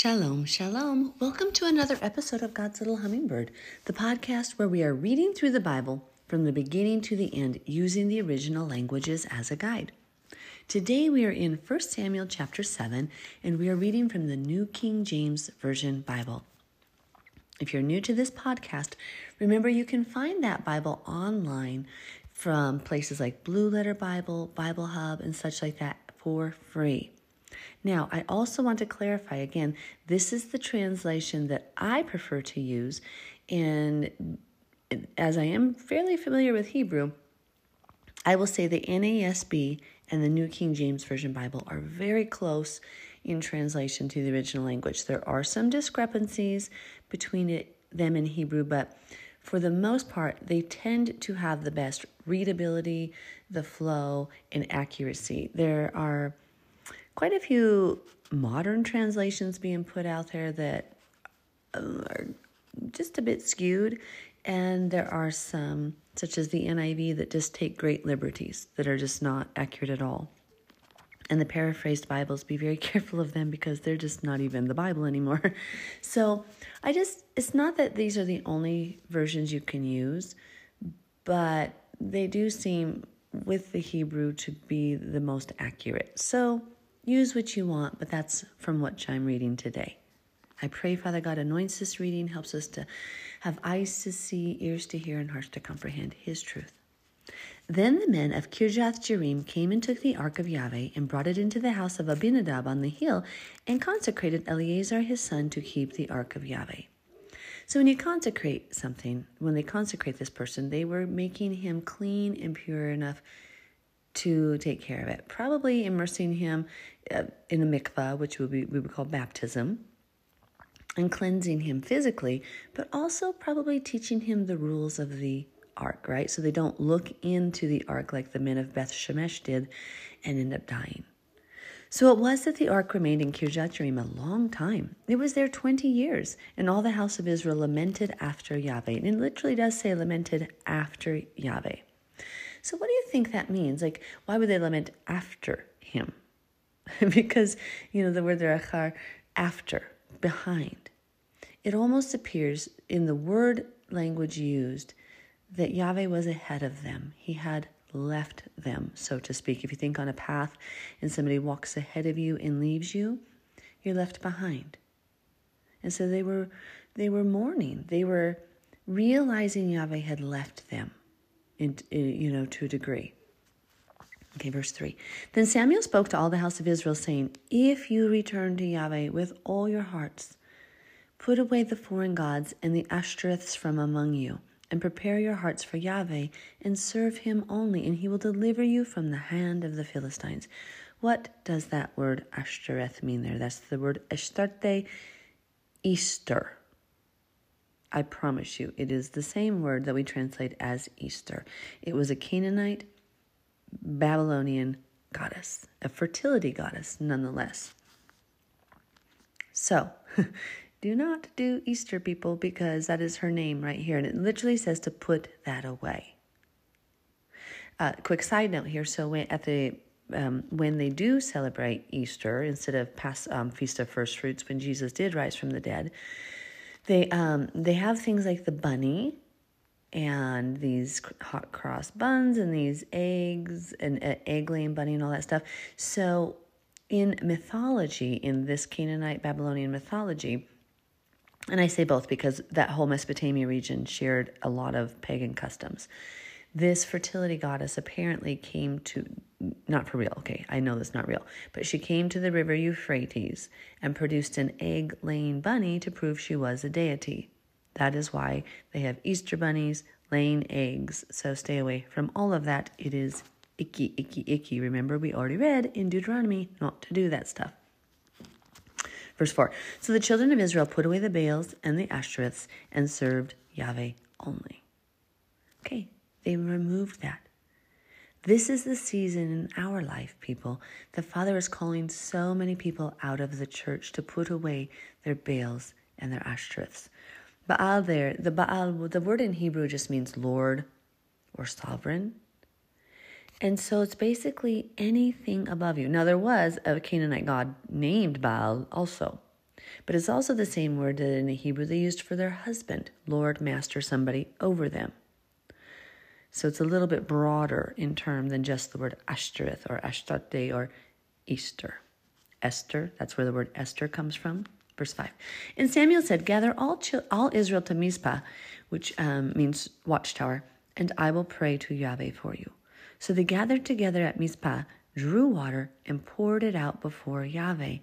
Shalom, shalom. Welcome to another episode of God's Little Hummingbird, the podcast where we are reading through the Bible from the beginning to the end using the original languages as a guide. Today we are in 1 Samuel chapter 7 and we are reading from the New King James Version Bible. If you're new to this podcast, remember you can find that Bible online from places like Blue Letter Bible, Bible Hub, and such like that for free. Now, I also want to clarify again this is the translation that I prefer to use, and as I am fairly familiar with Hebrew, I will say the NASB and the New King James Version Bible are very close in translation to the original language. There are some discrepancies between it, them in Hebrew, but for the most part, they tend to have the best readability, the flow, and accuracy. There are quite a few modern translations being put out there that um, are just a bit skewed, and there are some, such as the NIV, that just take great liberties that are just not accurate at all. And the paraphrased Bibles, be very careful of them because they're just not even the Bible anymore. So I just, it's not that these are the only versions you can use, but they do seem with the Hebrew to be the most accurate. So Use what you want, but that's from what I'm reading today. I pray, Father God, anoints this reading, helps us to have eyes to see, ears to hear, and hearts to comprehend His truth. Then the men of Kirjath Jearim came and took the ark of Yahweh and brought it into the house of Abinadab on the hill and consecrated Eleazar his son to keep the ark of Yahweh. So when you consecrate something, when they consecrate this person, they were making him clean and pure enough to take care of it. Probably immersing him uh, in a mikvah, which would be, we would call baptism, and cleansing him physically, but also probably teaching him the rules of the ark, right? So they don't look into the ark like the men of Beth Shemesh did and end up dying. So it was that the ark remained in Kirjath Jearim a long time. It was there 20 years, and all the house of Israel lamented after Yahweh. And it literally does say lamented after Yahweh. So, what do you think that means? Like, why would they lament after him? because, you know, the word achar, after, behind. It almost appears in the word language used that Yahweh was ahead of them. He had left them, so to speak. If you think on a path and somebody walks ahead of you and leaves you, you're left behind. And so they were they were mourning. They were realizing Yahweh had left them in, in, you know, to a degree. Okay, verse 3. Then Samuel spoke to all the house of Israel, saying, If you return to Yahweh with all your hearts, put away the foreign gods and the Ashtoreths from among you, and prepare your hearts for Yahweh, and serve him only, and he will deliver you from the hand of the Philistines. What does that word Ashtoreth mean there? That's the word Ashtarte, Easter. I promise you, it is the same word that we translate as Easter. It was a Canaanite Babylonian goddess, a fertility goddess nonetheless. So, do not do Easter, people, because that is her name right here. And it literally says to put that away. Uh, quick side note here so, when, at the um, when they do celebrate Easter instead of past um, Feast of First Fruits, when Jesus did rise from the dead, they um they have things like the bunny and these hot cross buns and these eggs and uh, egg laying bunny and all that stuff. So in mythology, in this Canaanite Babylonian mythology, and I say both because that whole Mesopotamia region shared a lot of pagan customs. This fertility goddess apparently came to, not for real, okay, I know that's not real, but she came to the river Euphrates and produced an egg laying bunny to prove she was a deity. That is why they have Easter bunnies laying eggs. So stay away from all of that. It is icky, icky, icky. Remember, we already read in Deuteronomy not to do that stuff. Verse 4 So the children of Israel put away the Baals and the Ashtoreths and served Yahweh only. Okay, they removed that. This is the season in our life, people. The Father is calling so many people out of the church to put away their Baals and their Ashtoreths. Baal there, the Baal, the word in Hebrew just means Lord or sovereign. And so it's basically anything above you. Now, there was a Canaanite god named Baal also, But it's also the same word that in the Hebrew they used for their husband, Lord, Master, somebody over them. So it's a little bit broader in term than just the word Ashtoreth or Ashtarte or Easter. Esther, that's where the word Esther comes from. Verse 5. And Samuel said, Gather all, all Israel to Mizpah, which um, means watchtower, and I will pray to Yahweh for you. So they gathered together at Mizpah, drew water, and poured it out before Yahweh.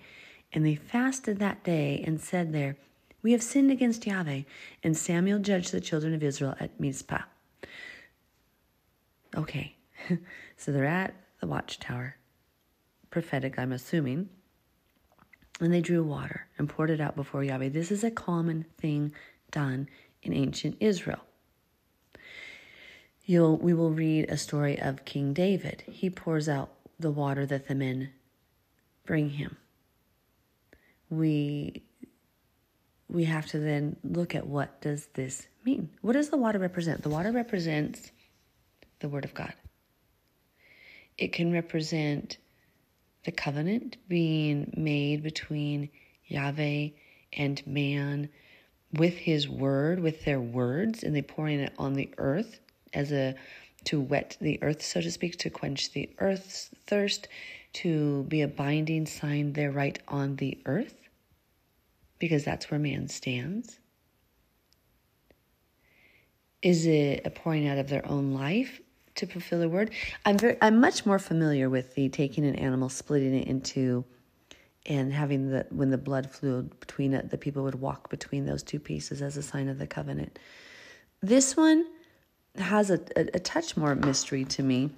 And they fasted that day and said there, We have sinned against Yahweh. And Samuel judged the children of Israel at Mizpah. Okay, so they're at the watchtower, prophetic, I'm assuming, and they drew water and poured it out before Yahweh. This is a common thing done in ancient Israel. You'll, we will read a story of King David. He pours out the water that the men bring him. We we have to then look at what does this mean? What does the water represent? The water represents the Word of God. It can represent the covenant being made between Yahweh and man with his word, with their words, and they pouring it on the earth as a to wet the earth, so to speak, to quench the earth's thirst, to be a binding sign there right on the earth, because that's where man stands. Is it a pouring out of their own life to fulfill the word? I'm very I'm much more familiar with the taking an animal, splitting it into and having the when the blood flowed between it, the people would walk between those two pieces as a sign of the covenant. This one has a, a, a touch more mystery to me.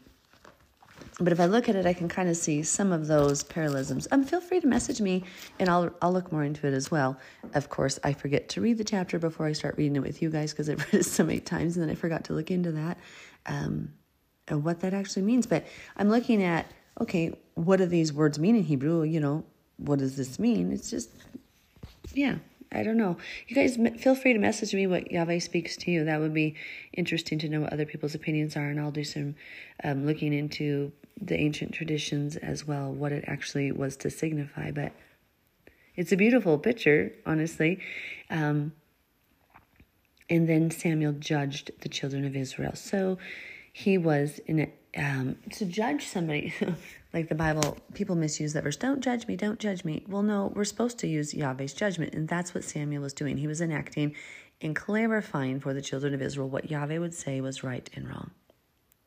But if I look at it, I can kind of see some of those parallelisms. Um, feel free to message me, and I'll I'll look more into it as well. Of course, I forget to read the chapter before I start reading it with you guys because I've read it so many times, and then I forgot to look into that, um, and what that actually means. But I'm looking at okay, what do these words mean in Hebrew? You know, what does this mean? It's just, yeah, I don't know. You guys feel free to message me what Yahweh speaks to you. That would be interesting to know what other people's opinions are, and I'll do some um, looking into the ancient traditions as well, what it actually was to signify. But it's a beautiful picture, honestly. Um, and then Samuel judged the children of Israel. So he was in um, to judge somebody. like the Bible, people misuse that verse. Don't judge me, don't judge me. Well, no, we're supposed to use Yahweh's judgment, and that's what Samuel was doing. He was enacting and clarifying for the children of Israel what Yahweh would say was right and wrong.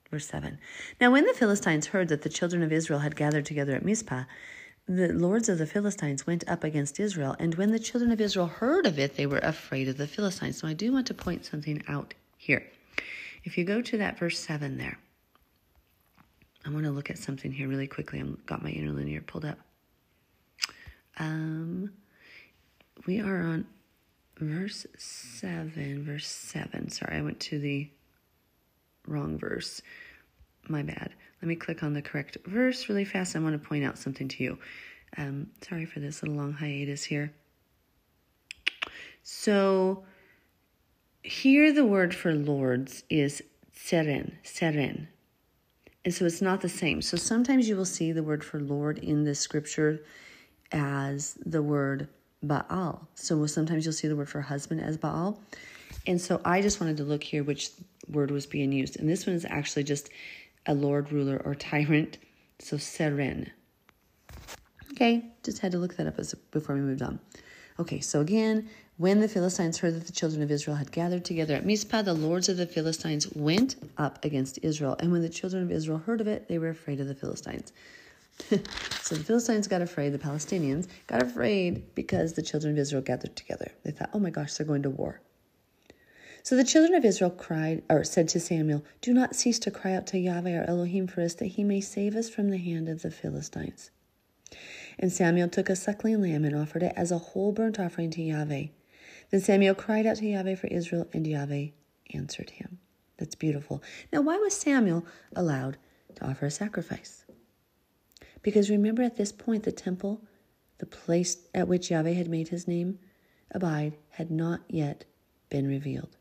Verse 7. Now, when the Philistines heard that the children of Israel had gathered together at Mizpah, the lords of the Philistines went up against Israel. And when the children of Israel heard of it, they were afraid of the Philistines. So I do want to point something out here. If you go to that verse 7 there, I want to look at something here really quickly. I've got my interlinear pulled up. Um, we are on verse 7, verse 7. Sorry, I went to the wrong verse. My bad. Let me click on the correct verse really fast. I want to point out something to you. Um, sorry for this little long hiatus here. So, here the word for lords is seren, seren, and so it's not the same. So sometimes you will see the word for Lord in the scripture as the word Baal. So sometimes you'll see the word for husband as Baal. And so I just wanted to look here which word was being used. And this one is actually just a lord, ruler, or tyrant. So seren. Okay, just had to look that up as, before we moved on. Okay, so again, when the Philistines heard that the children of Israel had gathered together at Mizpah, the lords of the Philistines went up against Israel. And when the children of Israel heard of it, they were afraid of the Philistines. so the Philistines got afraid, the Palestinians got afraid because the children of Israel gathered together. They thought, oh my gosh, they're going to war. So the children of Israel cried, or said to Samuel, Do not cease to cry out to Yahweh our Elohim for us, that he may save us from the hand of the Philistines. And Samuel took a suckling lamb and offered it as a whole burnt offering to Yahweh. Then Samuel cried out to Yahweh for Israel, and Yahweh answered him. That's beautiful. Now, why was Samuel allowed to offer a sacrifice? Because remember, at this point, the temple, the place at which Yahweh had made his name abide, had not yet been revealed.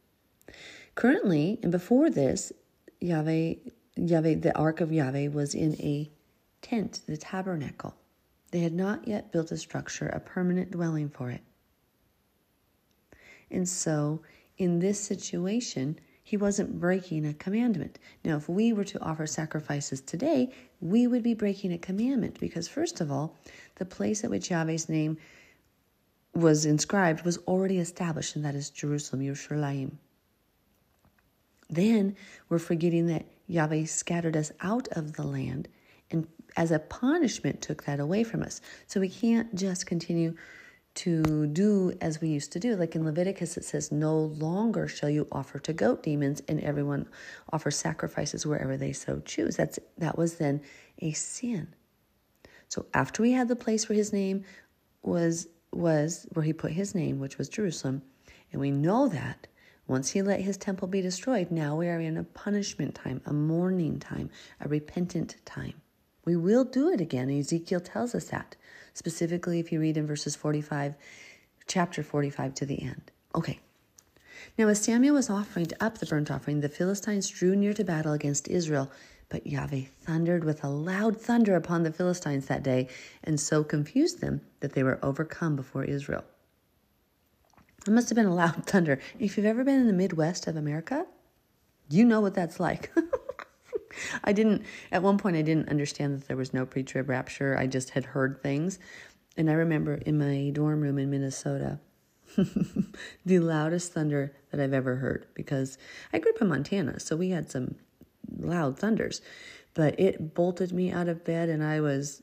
Currently, and before this, Yahweh, Yahweh, the ark of Yahweh was in a tent, the tabernacle. They had not yet built a structure, a permanent dwelling for it. And so, in this situation, he wasn't breaking a commandment. Now, if we were to offer sacrifices today, we would be breaking a commandment because, first of all, the place at which Yahweh's name was inscribed was already established, and that is Jerusalem, Yerushalayim. Then we're forgetting that Yahweh scattered us out of the land and as a punishment took that away from us. So we can't just continue to do as we used to do. Like in Leviticus, it says, No longer shall you offer to goat demons, and everyone offer sacrifices wherever they so choose. That's that was then a sin. So after we had the place where his name was was where he put his name, which was Jerusalem, and we know that once he let his temple be destroyed, now we are in a punishment time, a mourning time, a repentant time. We will do it again. Ezekiel tells us that. Specifically, if you read in verses 45, chapter 45 to the end. Okay. Now, as Samuel was offering up the burnt offering, the Philistines drew near to battle against Israel. But Yahweh thundered with a loud thunder upon the Philistines that day, and so confused them that they were overcome before Israel. It must have been a loud thunder. If you've ever been in the Midwest of America, you know what that's like. I didn't, at one point, I didn't understand that there was no pre trib rapture. I just had heard things. And I remember in my dorm room in Minnesota, the loudest thunder that I've ever heard because I grew up in Montana, so we had some loud thunders. But it bolted me out of bed, and I was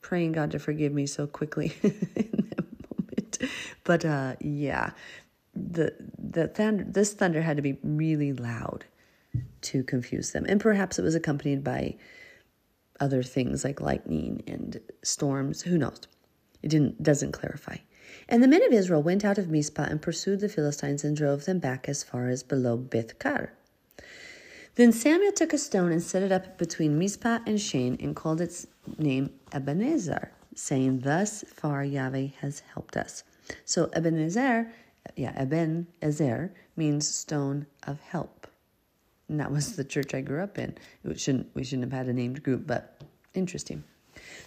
praying God to forgive me so quickly in that moment. But uh, yeah, the the thunder, this thunder had to be really loud to confuse them. And perhaps it was accompanied by other things like lightning and storms. Who knows? It didn't doesn't clarify. And the men of Israel went out of Mizpah and pursued the Philistines and drove them back as far as below Bethkar. Then Samuel took a stone and set it up between Mizpah and Shen and called its name Ebenezer, saying, Thus far Yahweh has helped us. So Ebenezer, yeah, Eben Ezer means stone of help. And that was the church I grew up in. It shouldn't, we shouldn't have had a named group, but interesting.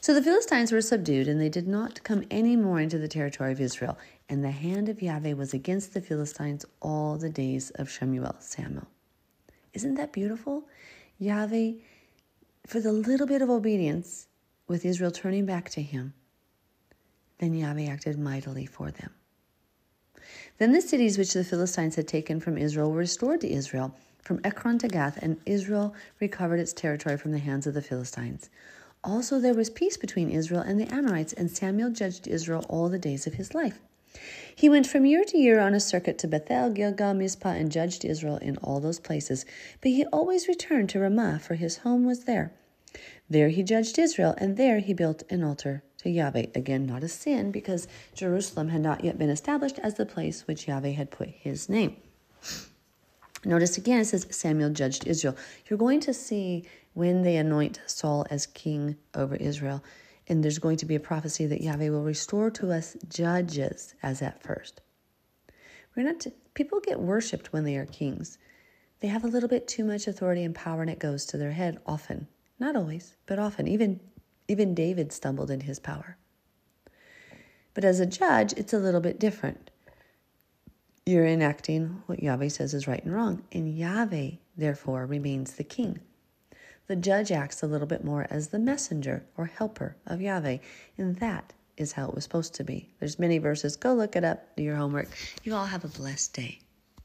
So the Philistines were subdued, and they did not come any more into the territory of Israel. And the hand of Yahweh was against the Philistines all the days of Shemuel, Samuel. Isn't that beautiful? Yahweh, for the little bit of obedience, with Israel turning back to him, then Yahweh acted mightily for them. Then the cities which the Philistines had taken from Israel were restored to Israel from Ekron to Gath, and Israel recovered its territory from the hands of the Philistines. Also, there was peace between Israel and the Amorites, and Samuel judged Israel all the days of his life. He went from year to year on a circuit to Bethel, Gilgal, Mizpah, and judged Israel in all those places. But he always returned to Ramah, for his home was there. There he judged Israel, and there he built an altar to Yahweh. Again, not a sin, because Jerusalem had not yet been established as the place which Yahweh had put his name. Notice again, it says Samuel judged Israel. You're going to see when they anoint Saul as king over Israel, and there's going to be a prophecy that Yahweh will restore to us judges as at first. We're not to, people get worshipped when they are kings. They have a little bit too much authority and power, and it goes to their head often. Not always, but often. Even even David stumbled in his power. But as a judge, it's a little bit different. You're enacting what Yahweh says is right and wrong, and Yahweh, therefore, remains the king. The judge acts a little bit more as the messenger or helper of Yahweh, and that is how it was supposed to be. There's many verses. Go look it up, do your homework. You all have a blessed day.